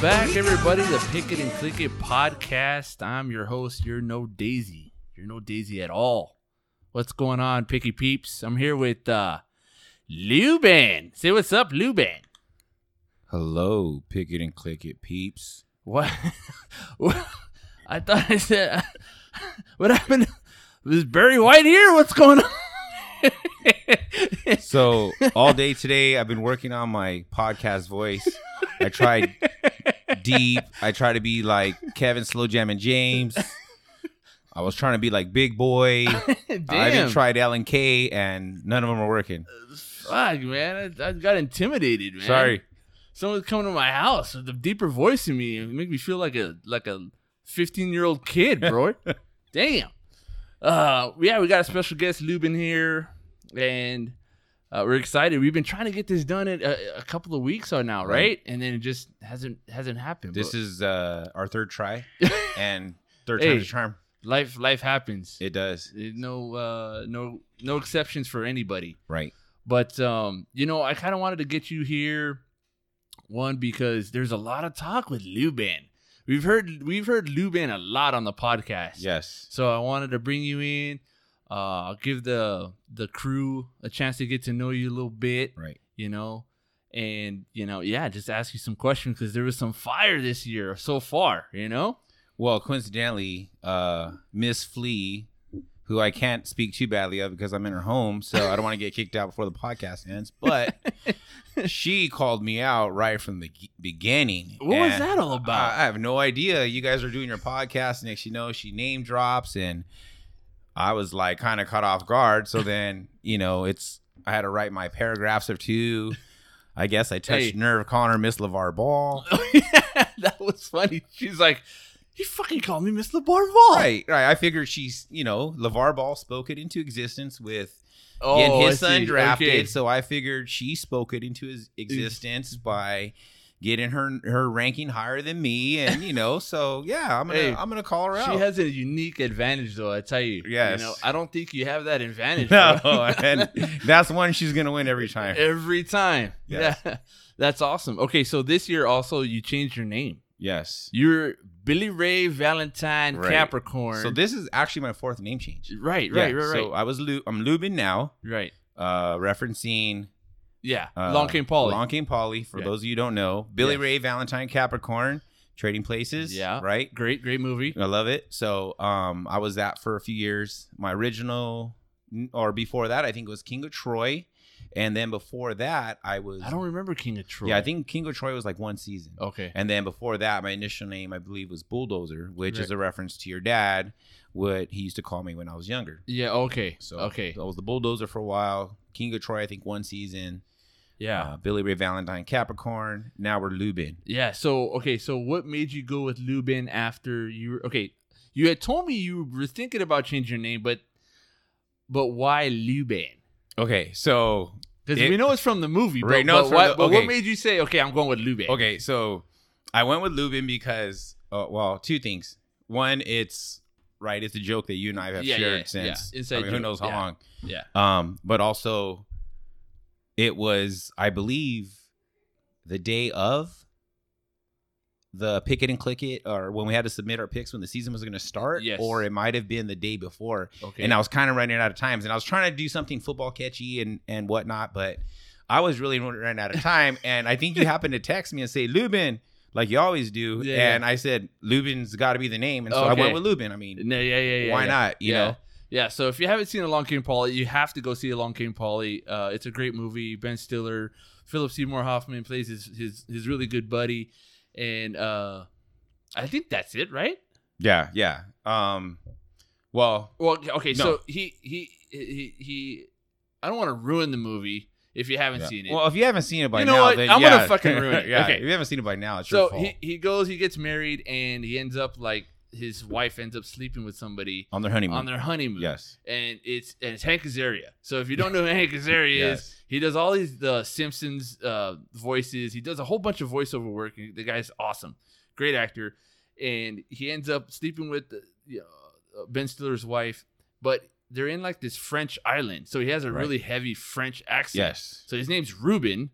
back, everybody. The Pick It and Click It podcast. I'm your host. You're no Daisy. You're no Daisy at all. What's going on, Picky Peeps? I'm here with uh Luban. Say what's up, Luban. Hello, pick it and click it, peeps. What? I thought I said. What happened? Was Barry White here? What's going on? So all day today, I've been working on my podcast voice. I tried deep. I try to be like Kevin Slow Jam and James. I was trying to be like Big Boy. I even tried Alan K, and none of them are working. Fuck, man. I, I got intimidated, man. Sorry. Someone's coming to my house with a deeper voice in me. It make me feel like a like a 15 year old kid, bro. Damn. Uh, yeah, we got a special guest, Lubin here, and uh, we're excited. We've been trying to get this done in a, a couple of weeks on now, right? Right. And then it just hasn't hasn't happened. This but is uh, our third try, and third Hey. time's a charm. life. Life happens. It does. No uh, no no exceptions for anybody. Right. But um, you know, I kind of wanted to get you here, one because there's a lot of talk with Luban. We've heard we've heard Luban a lot on the podcast. Yes. So I wanted to bring you in, uh, give the the crew a chance to get to know you a little bit, Right. you know, and you know, yeah, just ask you some questions because there was some fire this year so far, you know. Well, coincidentally, uh, Miss Flea, who I can't speak too badly of because I'm in her home, so I don't want to get kicked out before the podcast ends. But she called me out right from the beginning. What was that all about? I, I have no idea. You guys are doing your podcast, and she knows she name drops, and I was like kind of caught off guard. So then, you know, it's I had to write my paragraphs or two. I guess I touched Hey. nerve calling her Miss LeVar Ball. that was funny. She's like, he fucking called me Miss LeVar Ball. Right, right. I figured she's, you know, LeVar Ball spoke it into existence with Oh, getting I his son see. drafted. Okay. So I figured she spoke it into his existence by getting her her ranking higher than me, and you know, so yeah, I'm gonna Hey, I'm gonna call her out. She has a unique advantage, though. I tell you. Yes. You know, I don't think you have that advantage. no, and that's one she's gonna win every time. Every time. Yes. Yeah. That's awesome. Okay, so this year also you changed your name. Yes. You're Billy Ray Valentine Right. Capricorn. So this is actually my fourth name change. right, Yeah, right, right, right, So I was Lu- I'm Lubin now, right. uh, referencing Yeah. uh, Along Came Polly. Along Came Polly. For Yeah. those of you who don't know, Billy Yes. Ray Valentine Capricorn, Trading Places. Yeah. Right. great, great movie. I love it. So um, I was that for a few years. My original, or before that, I think it was King of Troy, and then before that, I was. I don't remember King of Troy. Yeah, I think King of Troy was like one season. Okay. And then before that, my initial name, I believe, was Bulldozer, which Right. is a reference to your dad, what he used to call me when I was younger. Yeah. Okay. So okay. I was the Bulldozer for a while. King of Troy, I think, one season. Yeah. Uh, Billy Ray Valentine, Capricorn. Now we're Lubin. Yeah. So okay. So what made you go with Lubin after you? Were, okay, you had told me you were thinking about changing your name, but but why Lubin? Okay, so Because we know it's from the movie, but, Right, no, but, what, the- but what made you say, okay, I'm going with Lubin? Okay, so I went with Lubin because, uh, well, two things. One, it's right, it's a joke that you and I have Yeah, shared yeah, since yeah. I mean, who knows how long. Yeah. Um, but also, it was, I believe, the day of the pick it and click it, or when we had to submit our picks when the season was going to start, Yes. or it might have been the day before. Okay. And I was kind of running out of times, and I was trying to do something football catchy and and whatnot, but I was really running out of time. and I think you happened to text me and say Lubin, like you always do, Yeah, yeah. and I said Lubin's got to be the name, and so I went with Lubin. I mean, No, yeah, yeah, yeah. why yeah. not? You yeah. know, Yeah, so if you haven't seen Along Came Polly, you have to go see Along Came Polly. Uh, it's a great movie. Ben Stiller, Philip Seymour Hoffman plays his his, his really good buddy, and uh, I think that's it, right? yeah, yeah. Um, well, Well, okay, No. so he he he he. I don't want to ruin the movie if you haven't yeah. seen it. well, if you haven't seen it by You know now, what? then I'm gonna yeah. fucking ruin it. yeah, Okay. if you haven't seen it by now, it's your so fault. he he goes, he gets married, and he ends up like his wife ends up sleeping with somebody on their honeymoon. on their honeymoon. yes, and it's and it's Hank Azaria. So if you don't know who Hank Azaria is, he does all these the Simpsons uh, voices. He does a whole bunch of voiceover work. The guy's awesome, great actor, and he ends up sleeping with the, you know, uh, Ben Stiller's wife, but they're in like this French island. So he has a Right. really heavy French accent. yes, So his name's Ruben,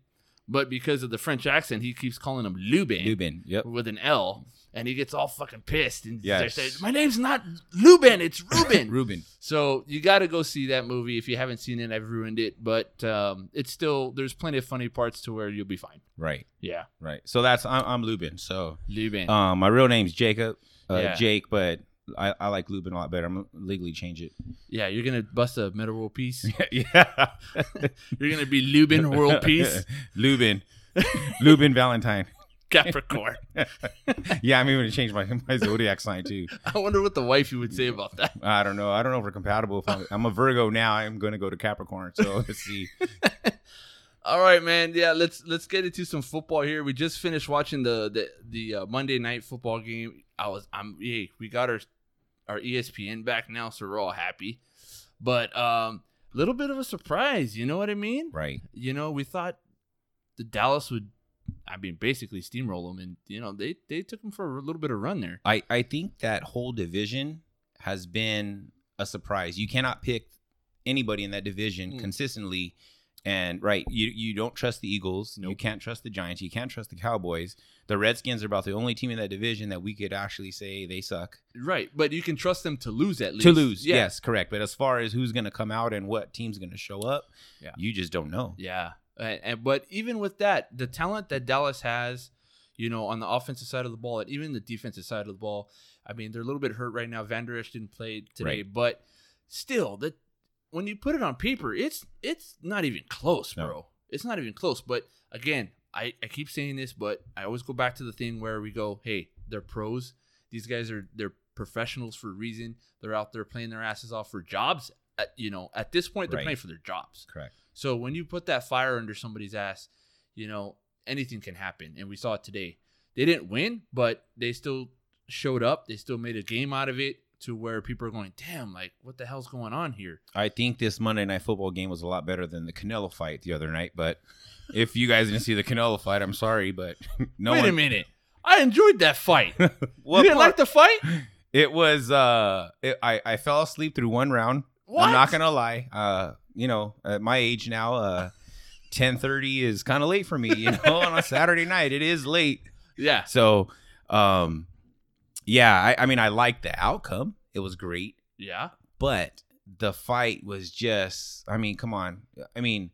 but because of the French accent, he keeps calling him Lubin, Lubin. Yep. with an L, and he gets all fucking pissed. And they Yes. "My name's not Lubin, it's Ruben." Ruben. So you got to go see that movie. If you haven't seen it, I've ruined it, but um, it's still there's plenty of funny parts to where you'll be fine. Right. Yeah, Right. So that's I'm, I'm Lubin. So Lubin. um, my real name's Jacob. Uh, Yeah. Jake, but I, I like Lubin a lot better. I'm gonna legally change it. yeah, you're gonna bust a Metta World Peace. yeah. You're gonna be Lubin world peace Lubin. Lubin Valentine. Capricorn. Yeah, I'm even gonna change my my zodiac sign too. I wonder what the wifey would say about that. I don't know. I don't know if we're compatible. If I'm, I'm a Virgo now, I'm gonna go to Capricorn. So let's see. All right, man. Yeah, let's let's get into some football here. We just finished watching the the the uh, Monday night football game. I was I'm hey, we got our our ESPN back now, so we're all happy. But um, little bit of a surprise. You know what I mean? Right. You know, we thought the Dallas would, I mean, basically steamroll them, and you know they they took them for a little bit of run there. I, I think that whole division has been a surprise. You cannot pick anybody in that division Mm. consistently. And right, you you don't trust the Eagles. You can't trust the Giants. You can't trust the Cowboys. The Redskins are about the only team in that division that we could actually say they suck. Right, but you can trust them to lose at least. To lose, yeah. yes, correct. But as far as who's going to come out and what team's going to show up, Yeah. you just don't know. Yeah, and, and- but even with that, the talent that Dallas has, you know, on the offensive side of the ball and even the defensive side of the ball, I mean, they're a little bit hurt right now. Vander Esch didn't play today, Right. but still, the when you put it on paper, it's it's not even close, No. bro. It's not even close. But again, I, I keep saying this, but I always go back to the thing where we go, hey, they're pros. These guys are they're professionals for a reason. They're out there playing their asses off for jobs. At, you know, at this point, they're Right. playing for their jobs. Correct. So when you put that fire under somebody's ass, you know, anything can happen. And we saw it today. They didn't win, but they still showed up. They still made a game out of it to where people are going, damn, like, what the hell's going on here? I think this Monday night football game was a lot better than the Canelo fight the other night. But if you guys didn't see the Canelo fight, I'm sorry, but no Wait one. a minute. I enjoyed that fight. you didn't part- like the fight? It was uh it, I I fell asleep through one round. What? I'm not going to lie. Uh you know, at my age now uh 10:30 is kind of late for me, you know, on a Saturday night. It is late. Yeah. So, um yeah, I I mean I liked the outcome. It was great, Yeah. but the fight was just I mean, come on. I mean,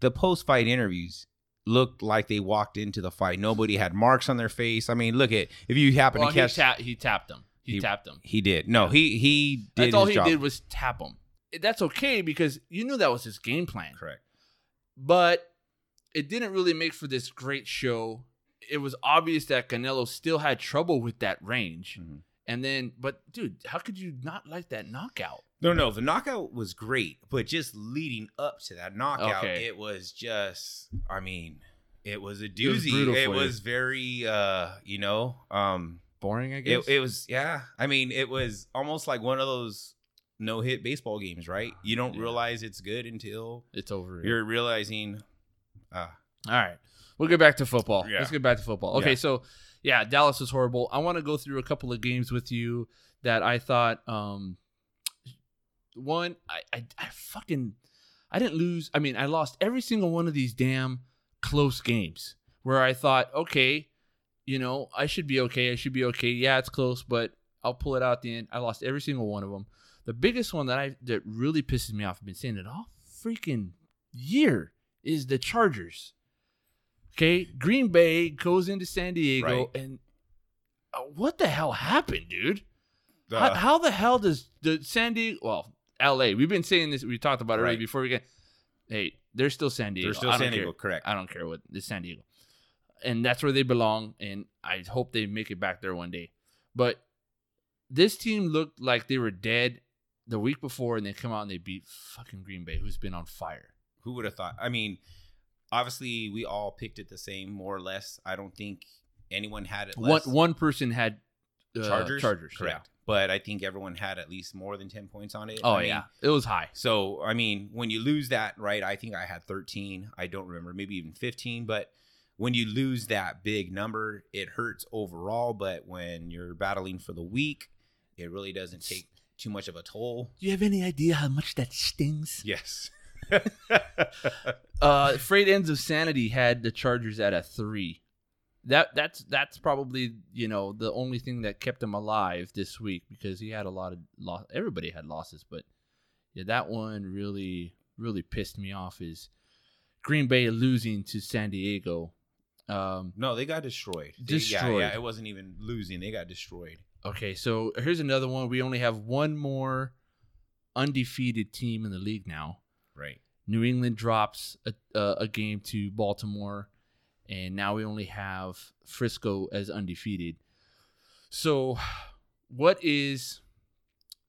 the post-fight interviews looked like they walked into the fight. Nobody had marks on their face. I mean, look at if you happen Well, to he, catch ta- he tapped him. He, He- tapped him. he did. No, he he did That's all he job. did was tap him. That's okay because you knew that was his game plan. Correct. but it didn't really make for this great show. It was obvious that Canelo still had trouble with that range. Mhm. And then, but dude, how could you not like that knockout? No, no, the knockout was great, but just leading up to that knockout, Okay. it was just I mean, it was a doozy. It for you. was very uh, you know, um Boring, I it, guess. it was yeah. I mean, it was almost like one of those no hit baseball games, right? You don't Yeah. realize it's good until it's over. you're realizing uh All right. We'll get back to football. Yeah. Let's get back to football. Okay, Yeah. so yeah, Dallas is horrible. I want to go through a couple of games with you that I thought um one I, I I fucking I didn't lose. I mean, I lost every single one of these damn close games where I thought, okay, you know, I should be okay. I should be okay. Yeah, it's close, but I'll pull it out at the end. I lost every single one of them. The biggest one that I that really pisses me off, I've been saying it all freaking year, is the Chargers. Okay, Green Bay goes into San Diego, Right. and uh, what the hell happened, dude? the, how, how the hell does the San Diego? Well, L.A. We've been saying this. We talked about it already Right. before we get. Hey, they're still San Diego. they're still San care. Diego, correct. I don't care what it's San Diego, and that's where they belong. And I hope they make it back there one day. But this team looked like they were dead the week before, and they come out and they beat fucking Green Bay, who's been on fire. Who would have thought? I mean, obviously we all picked it the same, more or less. I don't think anyone had it One less. one person had uh, Chargers, Chargers, correct. But I think everyone had at least more than ten points on it. Oh I mean, yeah, it was high. So I mean, when you lose that, right? I think I had thirteen. I don't remember, maybe even fifteen. But when you lose that big number, it hurts overall. But when you're battling for the week, it really doesn't take too much of a toll. Do you have any idea how much that stings? Yes. Uh, Freight Ends of Sanity had the Chargers at a three. That that's that's probably you know the only thing that kept him alive this week because he had a lot of loss. Everybody had losses, but yeah, that one really really pissed me off. Is Green Bay losing to San Diego? Um, no, they got destroyed. They- Destroyed. Yeah, yeah, it wasn't even losing. They got destroyed. Okay, so here's another one. We only have one more undefeated team in the league now. Right. New England drops a, a, a game to Baltimore, and now we only have Frisco as undefeated. So, what is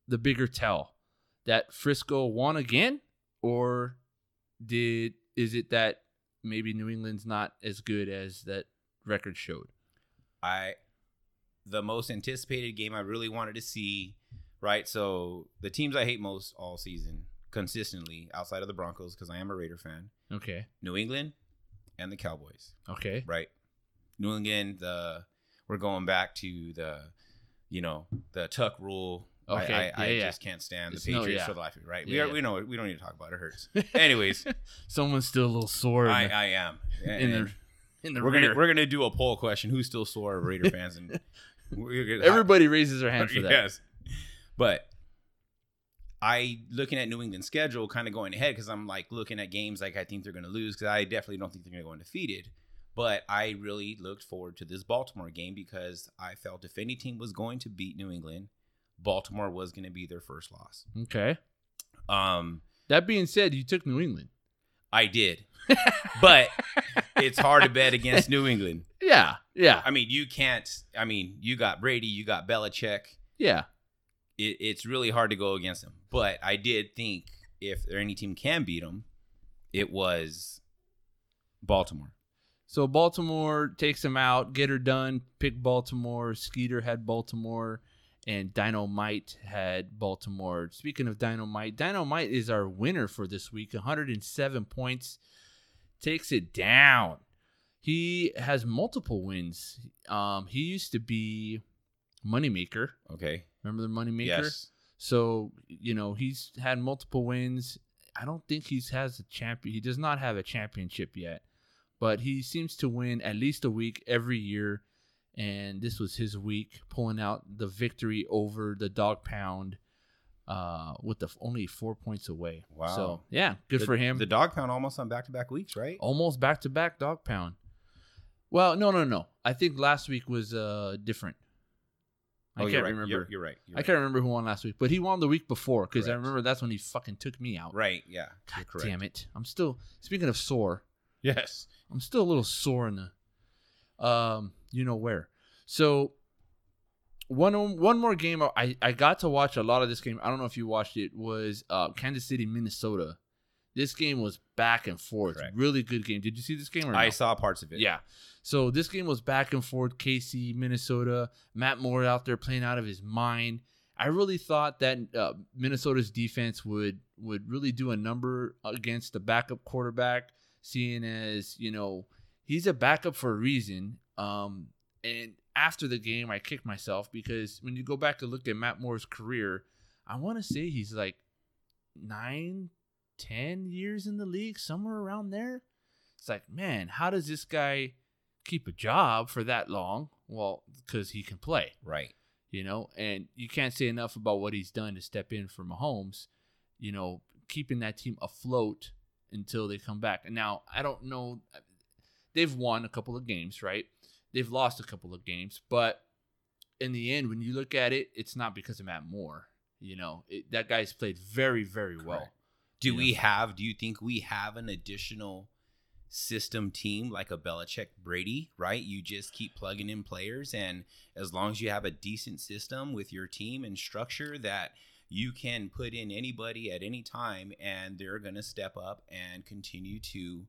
the bigger tell? That Frisco won again, or did is it that maybe New England's not as good as that record showed? I the most anticipated game I really wanted to see, right? So the teams I hate most all season, consistently, outside of the Broncos, because I am a Raider fan, Okay, New England and the Cowboys, okay, right? New England, the we're going back to the, you know, the Tuck rule. I- Okay, I, I, yeah, yeah. just can't stand the It's no- Patriots yeah. for the life of me, right? We are, we know we don't need to talk about it. It hurts. Anyways, someone's still a little sore I, the, I am. in And the, in the we're rear. gonna we're gonna do a poll question: Who's still sore Raider fans? And Everybody raises their hand for that. Yes. But I looking at New England's schedule, kind of going ahead because I'm like looking at games like I think they're going to lose because I definitely don't think they're going to go undefeated. But I really looked forward to this Baltimore game because I felt if any team was going to beat New England, Baltimore was going to be their first loss. Okay. Um, That being said, you took New England. I did, but it's hard to bet against New England. Yeah, yeah, I mean, you can't. I mean, you got Brady, you got Belichick. yeah. it, it's really hard to go against them. But I did think if there any team can beat them, it was Baltimore. So Baltimore takes him out. Get her done. Pick Baltimore. Skeeter had Baltimore, and Dynamite had Baltimore. Speaking of Dynamite, Dynamite is our winner for this week. 107 points. Takes it down. He has multiple wins. Um, he used to be Moneymaker. Okay. Remember the Moneymaker? Yes. So you know he's had multiple wins. I don't think he's has a champion. He does not have a championship yet, but he seems to win at least a week every year. And this was his week, pulling out the victory over the Dog Pound, uh, with the f- only four points away. Wow. So yeah, good The- for him. The dog pound almost on back to back weeks, right? Almost back to back Dog Pound. Well, no, no, no. I think last week was uh different. I Oh, can't you're right. remember. You're, you're right. You're I right. can't remember who won last week, but he won the week before because I remember that's when he fucking took me out. Right. Yeah. God damn it! I'm still speaking of sore. Yes. I'm still a little sore in the, um, you know where. So one one more game I I got to watch a lot of this game. I don't know if you watched it. Was uh Kansas City Minnesota. This game was back and forth. Correct. Really good game. Did you see this game or I saw parts of it. Yeah. So this game was back and forth. KC, Minnesota. Matt Moore out there playing out of his mind. I really thought that uh, Minnesota's defense would would really do a number against the backup quarterback, seeing as you know he's a backup for a reason. Um, and after the game, I kicked myself because when you go back to look at Matt Moore's career, I want to say he's like nine, ten years in the league, somewhere around there. It's like, man, how does this guy keep a job for that long? Well, because he can play, Right. you know, and you can't say enough about what he's done to step in for Mahomes, you know, keeping that team afloat until they come back. And now, I don't know, they've won a couple of games, right? They've lost a couple of games, but in the end, when you look at it, it's not because of Matt Moore. You know, it, that guy's played very, very well. Do You we know? have? Do you think we have an additional system team like a Belichick Brady? Right, you just keep plugging in players, and as long as you have a decent system with your team and structure, that you can put in anybody at any time, and they're gonna step up and continue to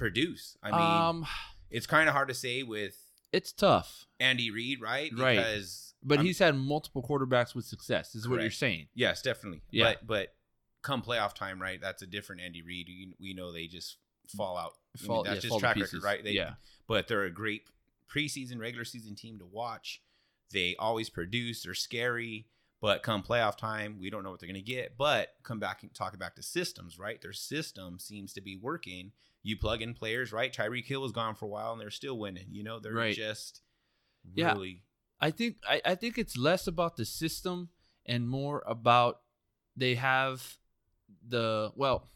produce. I mean, um, it's kind of hard to say with it's tough, Andy Reid, right? Right. But I'm- he's had multiple quarterbacks with success. Is what you're saying. Yes, definitely. Yeah. But but come playoff time, right? That's a different Andy Reid. We, know they just fall out. I mean, that's yeah, just fall track pieces. record, right? They, Yeah. But they're a great preseason, regular season team to watch. They always produce. They're scary. But come playoff time, we don't know what they're going to get. But come back and talk back to systems, right? Their system seems to be working. You plug in players, right? Tyreek Hill was gone for a while, and they're still winning. You know, they're Right. just Yeah. I think I, I think it's less about the system and more about they have the well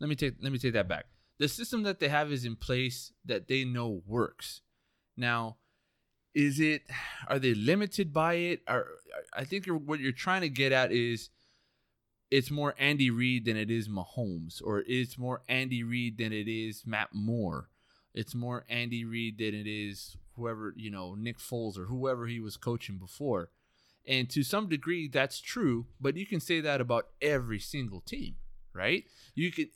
let me take let me take that back. The system that they have is in place that they know works. Now, is it are they limited by it? Or I think you're, what you're trying to get at is it's more Andy Reid than it is Mahomes, or it's more Andy Reid than it is Matt Moore. It's more Andy Reid than it is whoever, you know, Nick Foles or whoever he was coaching before. And to some degree, that's true, but you can say that about every single team, right? You could,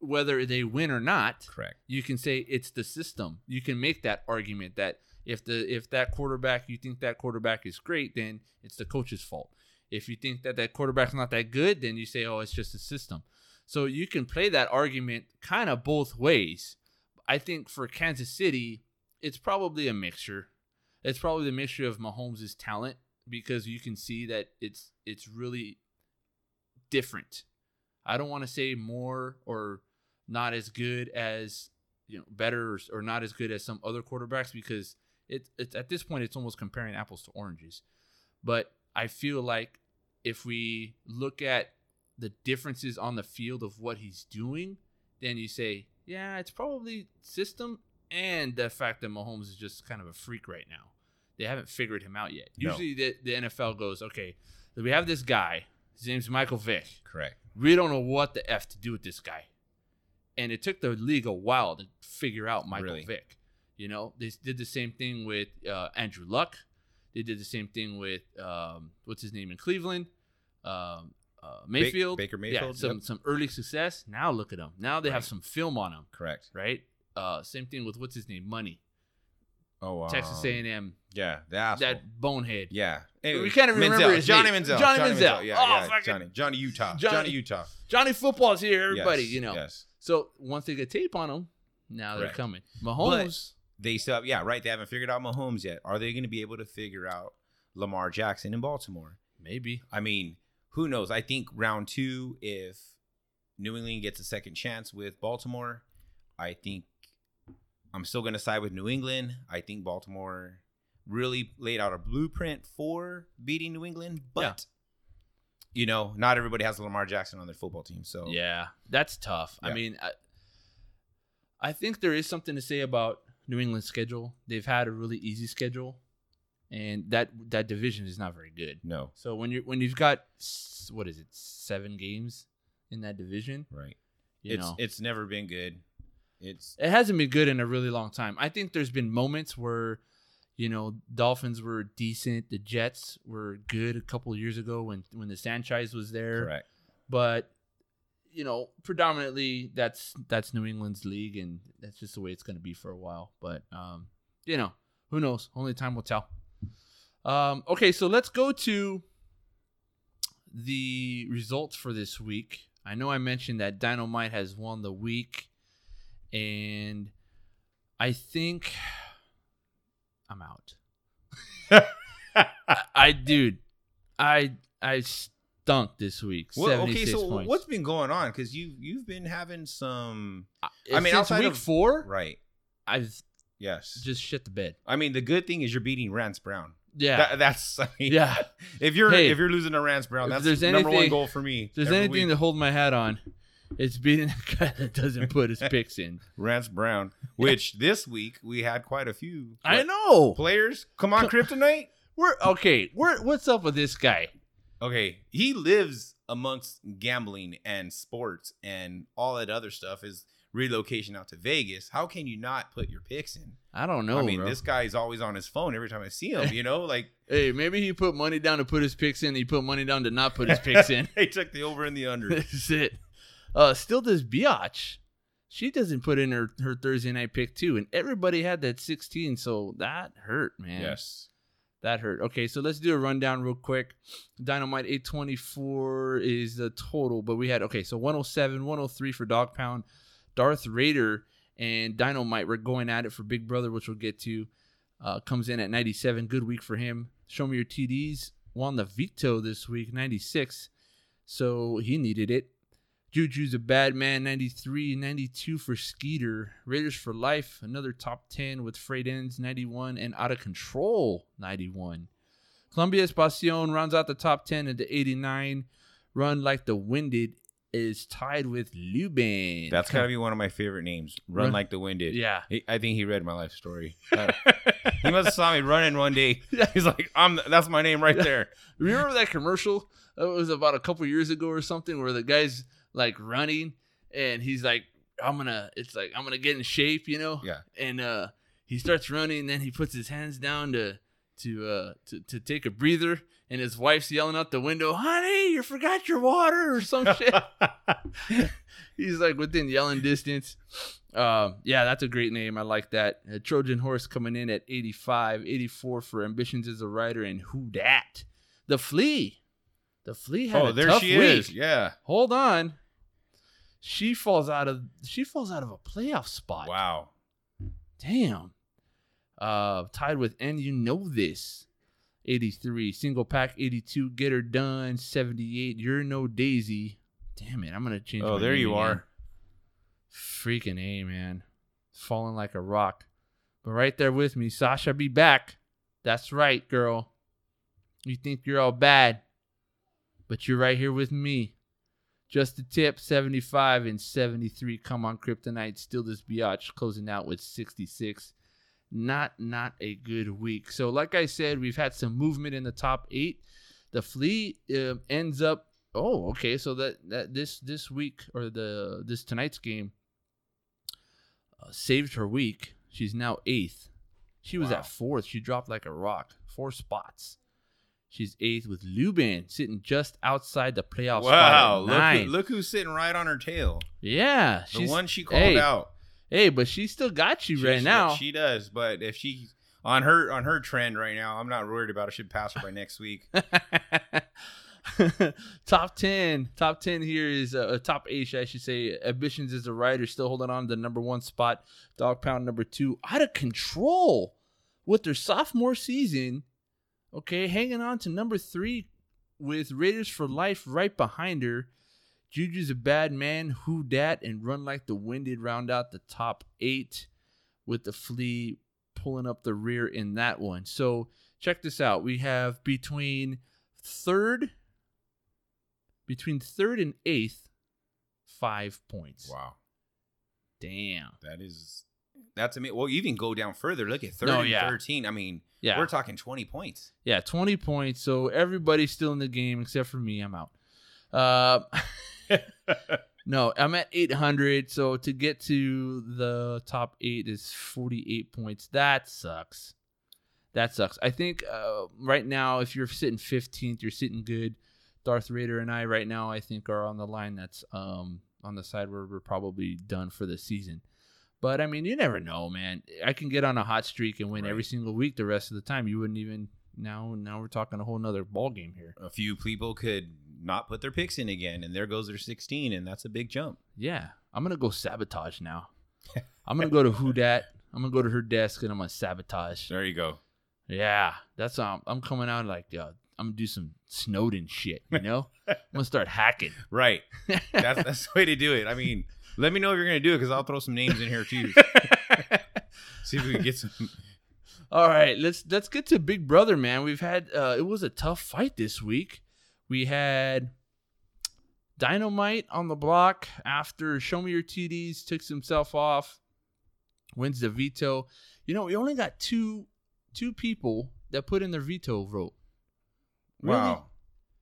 whether they win or not, correct. you can say it's the system. You can make that argument that if the if that quarterback you think that quarterback is great, then it's the coach's fault. If you think that that quarterback's not that good, then you say, oh, it's just a system. So you can play that argument kind of both ways. I think for Kansas City, it's probably a mixture. It's probably the mixture of Mahomes' talent because you can see that it's it's really different. I don't want to say more or not as good as you know better or, or not as good as some other quarterbacks because it, it's at this point it's almost comparing apples to oranges. But I feel like if we look at the differences on the field of what he's doing, then you say, yeah, it's probably system and the fact that Mahomes is just kind of a freak right now. They haven't figured him out yet. No. Usually the, the NFL goes, okay, we have this guy. His name's Michael Vick. Correct. We don't know what the F to do with this guy. And it took the league a while to figure out Michael Really? Vick. You know, they did the same thing with uh, Andrew Luck. They did the same thing with um, what's his name in Cleveland, um, uh, Mayfield. Baker Yeah, some yep. some early success. Now look at him. Now they have some film on him, Correct. right? Uh, same thing with what's his name, Money, Oh, um, Texas A&M. Yeah. That bonehead. yeah. We can't even remember Manziel. his Johnny name. Manziel. Johnny Manziel. Yeah, Oh, yeah. Johnny. Johnny Utah. Johnny- Johnny, Utah. Johnny Football's here, everybody. Yes, You know. Yes. So once they get tape on him, now they're coming. Mahomes. They still, yeah, right. They haven't figured out Mahomes yet. Are they going to be able to figure out Lamar Jackson in Baltimore? maybe. I mean, who knows? I think round two, if New England gets a second chance with Baltimore, I think I'm still going to side with New England. I think Baltimore really laid out a blueprint for beating New England, but you know, not everybody has Lamar Jackson on their football team. So Yeah, that's tough. I mean, I, I think there is something to say about New England's schedule. They've had a really easy schedule, and that that division is not very good. no, So when you when you've got what is it, seven games in that division, right? you it's know, it's never been good. It's it hasn't been good in a really long time. I think there's been moments where, you know, Dolphins were decent. The Jets were good a couple of years ago when when the Sanchez was there. correct. But you know, predominantly that's that's New England's league, and that's just the way it's going to be for a while. But um, you know, who knows? Only time will tell. Um, okay, so let's go to the results for this week. I know I mentioned that Dynamite has won the week, and I think I'm out. I, I dude, I I stunk this week. Well, okay, so points. what's been going on? Because you you've been having some I I mean, since outside week of- four, right. I've Yes. just shit the bed. I mean, the good thing is you're beating Rance Brown. Yeah, That, that's I mean, yeah. If you're Hey, if you're losing to Rance Brown, that's there's number one goal for me. If there's anything week. to hold my hat on, it's beating the guy that doesn't put his picks in. Rance Brown, which this week we had quite a few. I know. players. Come on, Kryptonite. We're okay. We're what's up with this guy? Okay, he lives amongst gambling and sports and all that other stuff. Is relocation out to Vegas. How can you not put your picks in? I don't know. I mean, bro. this guy's always on his phone every time I see him. You know, like Hey, maybe he put money down to put his picks in. He put money down to not put his picks in. he took the over and the under. That's it. Uh, still does Biatch. She doesn't put in her, her Thursday night pick too, and everybody had that 16, so that hurt, man. yes. That hurt. Okay, so let's do a rundown real quick. Dynamite 824 is the total, but we had okay, so 107, 103 for Dog Pound, Darth Raider, and Dynamite. We're going at it for Big Brother, which we'll get to. Uh, comes in at 97. Good week for him. Show me your TDs. won the veto this week, 96. So he needed it. Juju's a bad man, 93, 92 for Skeeter. Raiders for life, another top 10 with freight ends, 91, and out of control, 91. Columbia Espacion rounds out the top 10 at the 89. Run like the winded is tied with Lubin. That's gotta be one of my favorite names. Run, Run- like the Winded. Yeah. He- I think he read my life story. Uh, he must have saw me running one day. He's like, "I'm." That's my name right there. Remember that commercial? It was about a couple years ago or something where the guy's like running and he's like, I'm gonna, it's like, I'm gonna get in shape, you know? Yeah. And uh, he starts running, and then he puts his hands down to, to, uh, to, to take a breather, and his wife's yelling out the window, honey, you forgot your water or some shit. he's like within yelling distance. Um, yeah, that's a great name. I like that. Uh, Trojan Horse coming in at 85, 84 for Ambitions as a Writer, and Who Dat? The Flea. The Flea had oh, a there tough she week. is. Yeah. Hold on. She falls out of she falls out of a playoff spot. Wow. Damn. Uh tied with and you know this. 83. Single pack 82. Get her done. 78. You're no daisy. Damn it. I'm gonna change. Oh, there you again. are. Freaking A, man. Falling like a rock. But right there with me, Sasha be back. That's right, girl. You think you're all bad, but you're right here with me. Just a tip, 75 and 73. Come on, Kryptonite. Still this biatch closing out with 66. Not not a good week. So, like I said, we've had some movement in the top eight. The flea uh, ends up. Oh, okay. So that that this this week or the this tonight's game uh, saved her week. She's now eighth. She was Wow. at fourth. She dropped like a rock. Four spots. She's eighth with Lubin sitting just outside the playoff Wow. spot Look, who, look who's sitting right on her tail. yeah, The one she called hey, out. Hey, but she still got you She- right she- now. She does, but if she on her on her trend right now, I'm not worried about it. Should pass her by next week. top 10 top 10 here is uh, top 8 i should say ambitions is a rider still holding on to the number one spot dog pound number two out of control with their sophomore season okay hanging on to number three with raiders for life right behind her. Juju's a bad man who dat and run like the winded round out the top eight with the flea pulling up the rear in that one. So check this out. We have between third between third and eighth, five points. Wow, Damn. that is that's amazing. Well, you even go down further. Look at third No, yeah. thirteen. I mean, Yeah. we're talking twenty points. Yeah, 20 points. So everybody's still in the game except for me. I'm out. Uh, no, I'm at 800. So to get to the top eight is 48 points. That sucks. That sucks. I think uh, right now, if you're sitting 15th, you're sitting good. Darth Raider and I right now, I think, are on the line that's um, on the side where we're probably done for the season. But I mean, you never know, man. I can get on a hot streak and win Right. every single week the rest of the time. You wouldn't even now. Now we're talking a whole nother ball game here. A few people could not put their picks in again, and there goes their sixteen, and that's a big jump. Yeah, I'm gonna go sabotage now. I'm gonna go to who dat. I'm gonna go to her desk and I'm gonna sabotage. There you go. Yeah, that's um. I'm coming out like uh, I'm gonna do some Snowden shit. You know, I'm gonna start hacking. Right. That's that's the way to do it. I mean, let me know if you're gonna do it because I'll throw some names in here too. See if we can get some. All right, let's let's get to Big Brother, man. We've had uh it was a tough fight this week. We had Dynamite on the block after Show Me Your TDs took himself off, wins the veto. You know, we only got two two people that put in their veto vote. Really? Wow.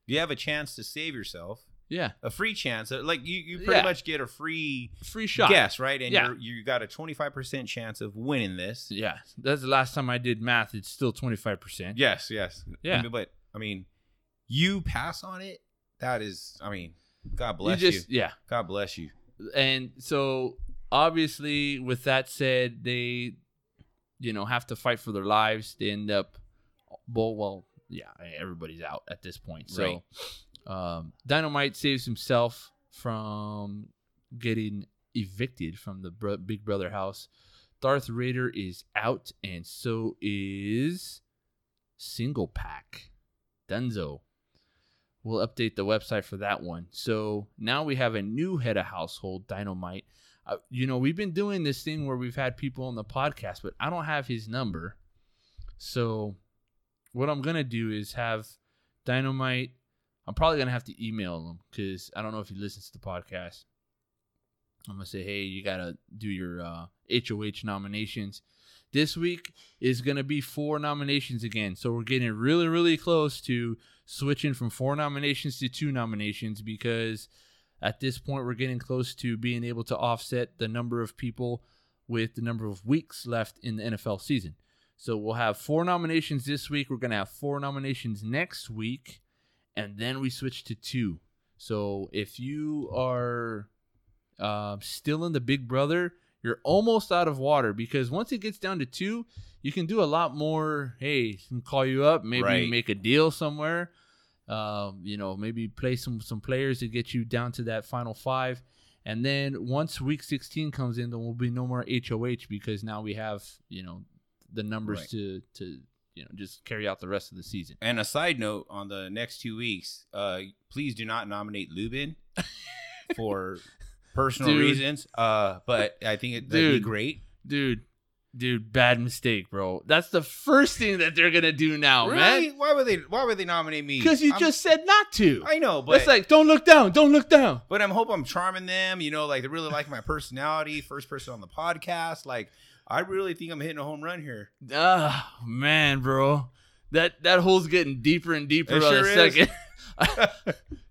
You have a chance to save yourself. Yeah, A free chance. Uh, Like you, you pretty Yeah. much get a free free shot. guess, right? And Yeah. you got a 25% chance of winning this. Yeah, that's the last time I did math. It's still twenty five percent. Yes, yes. Yeah. But I mean, you pass on it. That is, I mean, God bless you. just yeah. God bless you. and so obviously with that said they you know have to fight for their lives they end up well well yeah everybody's out at this point so um, dynamite saves himself from getting evicted from the bro- big brother house darth raider is out and so is single pack Dunzo. We'll update the website for that one. So now we have a new head of household, Dynamite. Uh, you know, we've been doing this thing where we've had people on the podcast, but I don't have his number. So what I'm gonna do is have Dynamite. I'm probably gonna have to email him because I don't know if he listens to the podcast. I'm gonna say, hey, you gotta do your uh, HOH nominations. This week is gonna be four nominations again, so we're getting really, really close to switching from four nominations to two nominations because at this point we're getting close to being able to offset the number of people with the number of weeks left in the NFL season. So we'll have four nominations this week. We're gonna have four nominations next week, and then we switch to two. So if you are uh, still in the Big Brother, you're almost out of water because once it gets down to two, you can do a lot more. Hey, can call you up, maybe Right. make a deal somewhere. Um, you know, maybe play some some players to get you down to that final five. And then once week 16 comes in, there will be no more HOH because now we have you know the numbers Right. to to you know just carry out the rest of the season. And a side note on the next two weeks, uh, please do not nominate Lubin for personal Dude. reasons. Uh, but I think it, that'd be great. Dude, dude, bad mistake, bro. That's the first thing that they're gonna do now, man. Why would they? Why would they nominate me? Because you I'm- just said not to. I know, but It's like, don't look down, don't look down. but I'm hope I'm charming them. You know, like they really like my personality. First person on the podcast. Like I really think I'm hitting a home run here. Ah, man, bro. That that hole's getting deeper and deeper It by sure the second.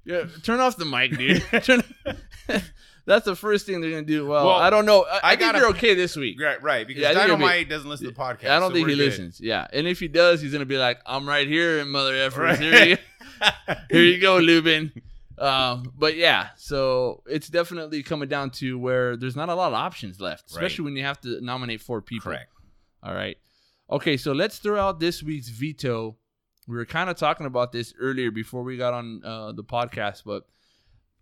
yeah, turn off the mic, dude. Turn- That's the first thing they're gonna do. Well, Well, I don't know. I, I, I think gotta- you're okay this week. Right, right. Because Yeah, think it'll be- doesn't listen to the podcast. I don't so think he good. listens. Yeah, and if he does, he's gonna be like, "I'm right here, mother effers. Right. Here, you, here you go, Lubin." Um, but yeah, so it's definitely coming down to where there's not a lot of options left, especially when you have to nominate four people. Correct. All right. Okay, so let's throw out this week's veto. We were kind of talking about this earlier before we got on uh, the podcast, but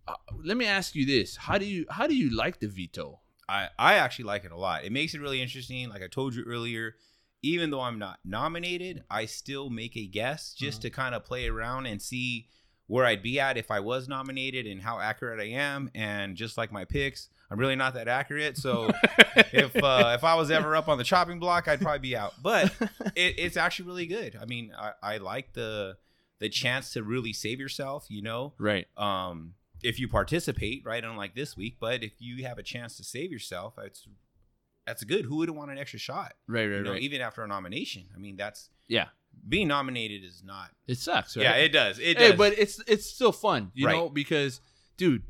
uh, let me ask you this: How do you how do you like the veto? I, I actually like it a lot. It makes it really interesting. Like I told you earlier, even though I'm not nominated, I still make a guess just to kind of play around and see where I'd be at if I was nominated and how accurate I am. And just like my picks, I'm really not that accurate. So if uh, if I was ever up on the chopping block, I'd probably be out. But it, it's actually really good. I mean, I, I like the the chance to really save yourself. You know, right, um, if you participate, right? Unlike this week, but if you have a chance to save yourself, it's that's good. Who wouldn't want an extra shot? right, right, you know, right. even after a nomination. I mean, that's yeah, being nominated is not. it sucks. Right? Yeah, it does. It does. hey, but it's it's still fun, you Right. know, because dude,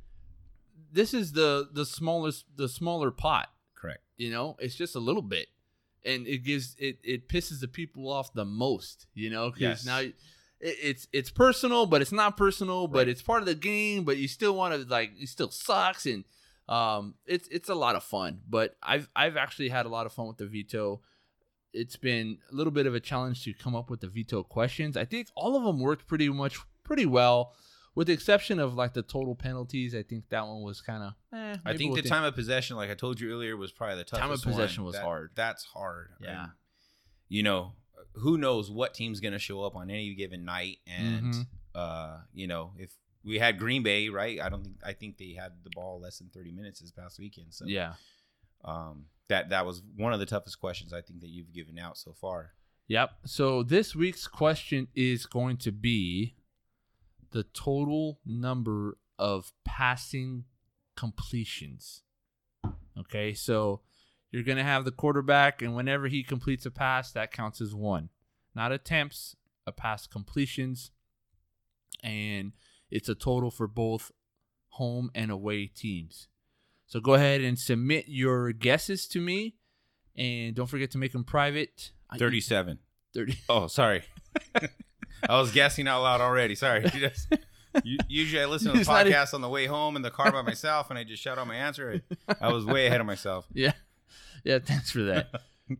this is the the smallest the smaller pot. correct. You know, it's just a little bit, and it gives it it pisses the people off the most. You know, because Yes. now it, it's it's personal, but it's not personal, but it's part of the game. But you still want to like it still sucks, and um, it's it's a lot of fun. But I've I've actually had a lot of fun with the veto. It's been a little bit of a challenge to come up with the veto questions. I think all of them worked pretty much pretty well, with the exception of like the total penalties. I think that one was kind of. Eh, I think we'll the time of possession, like I told you earlier, was probably the toughest. Time of possession one. was That- hard. That's hard. Yeah. And, you know, who knows what team's going to show up on any given night, and Mhm. uh, you know, if we had Green Bay, right? I don't think I think they had the ball less than thirty minutes this past weekend. So Yeah. um, that that was one of the toughest questions I think that you've given out so far. Yep. So this week's question is going to be the total number of passing completions. Okay, so you're going to have the quarterback, and whenever he completes a pass, that counts as one. Not attempts, a pass completions. And it's a total for both home and away teams. So go ahead and submit your guesses to me. And don't forget to make them private. I- Thirty-seven. 30. Oh, sorry. I was guessing out loud already. Sorry. Just- u- Usually I listen to the It's not e- podcast on the way home in the car by myself, and I just shout out my answer. I, I was way ahead of myself. Yeah. Yeah, thanks for that.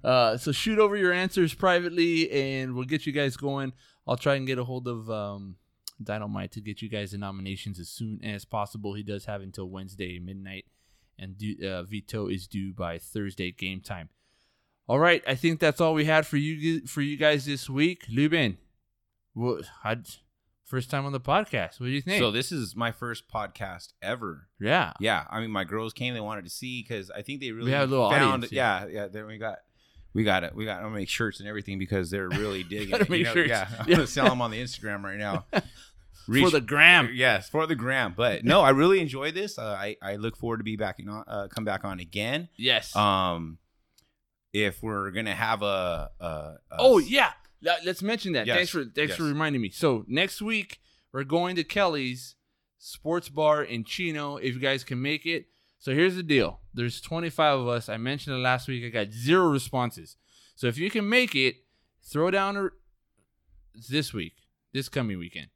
uh, so shoot over your answers privately and we'll get you guys going. I'll try and get a hold of um, Dynamite to get you guys the nominations as soon as possible. He does have until Wednesday midnight, and do, uh, veto is due by Thursday game time. All right, I think that's all we had for you for you guys this week. Lubin, what, First time on the podcast. What do you think? So this is my first podcast ever. yeah. Yeah, I mean, my girls came. They wanted to see because I think they really have a little found. audience, yeah, yeah. Then we got, we got it. We got. Gonna make shirts and everything because they're really digging. It, know? Yeah, I'm Yeah. gonna sell them on the Instagram right now. For the gram. yes, for the gram. But no, I really enjoy this. Uh, I I look forward to be back on, uh, come back on again. Yes. Um, if we're gonna have a, a, a oh yeah. Let- Let's mention that. Yes, Thanks for thanks for reminding me. So next week we're going to Kelly's Sports Bar in Chino. If you guys can make it. So here's the deal. There's 25 of us. I mentioned it last week. I got zero responses. So if you can make it, throw down a, this week, this coming weekend.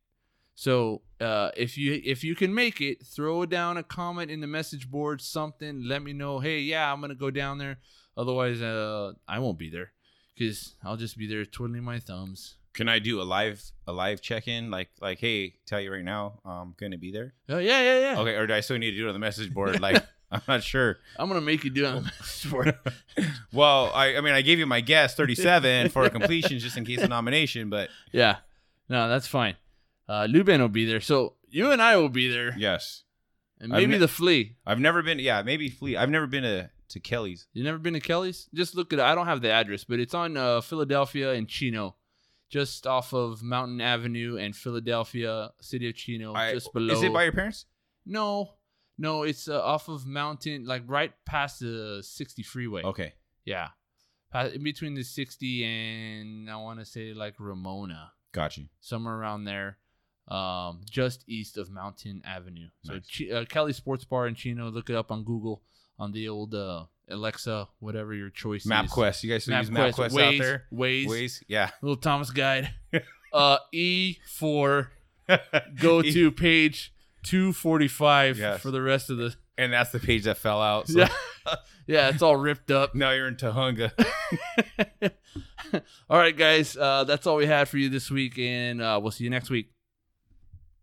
So uh, if you if you can make it, throw down a comment in the message board, something. Let me know. Hey, yeah, I'm gonna go down there. Otherwise, uh, I won't be there because I'll just be there twiddling my thumbs. Can I do a live a live check in? Like like, hey, tell you right now, I'm gonna be there. Oh yeah, yeah, yeah. Okay, or do I still need to do it on the message board? Like, I'm not sure. I'm gonna make you do it on the message board. Well, I, I mean, I gave you my guess, 37 for completion, just in case of nomination. But yeah, no, that's fine. Uh, Luben will be there, so you and I will be there, yes, and maybe ne- the flea. I've never been. Yeah, maybe flea. I've never been to to Kelly's. You never been to Kelly's? Just look at. I don't have the address, but it's on uh, Philadelphia and Chino, just off of Mountain Avenue and Philadelphia, city of Chino, I- just below. Is it by your parents? No, no, it's uh, off of Mountain, like right past the 60 freeway. Okay, Yeah, in between the 60 and I want to say like Ramona, got you. somewhere around there. Um, just east of Mountain Avenue. So Nice. Chi- uh, Kelly Sports Bar in Chino. Look it up on Google on the old uh, Alexa, whatever your choice is. MapQuest. You guys still use MapQuest Waze, out there? Waze, Waze. Yeah. little Thomas guide. uh, E four. Go to page two forty five Yes. for the rest of the. and that's the page that fell out. So Yeah, yeah, it's all ripped up. now you're in Tujunga. all right, guys, uh, that's all we had for you this week, and uh, we'll see you next week.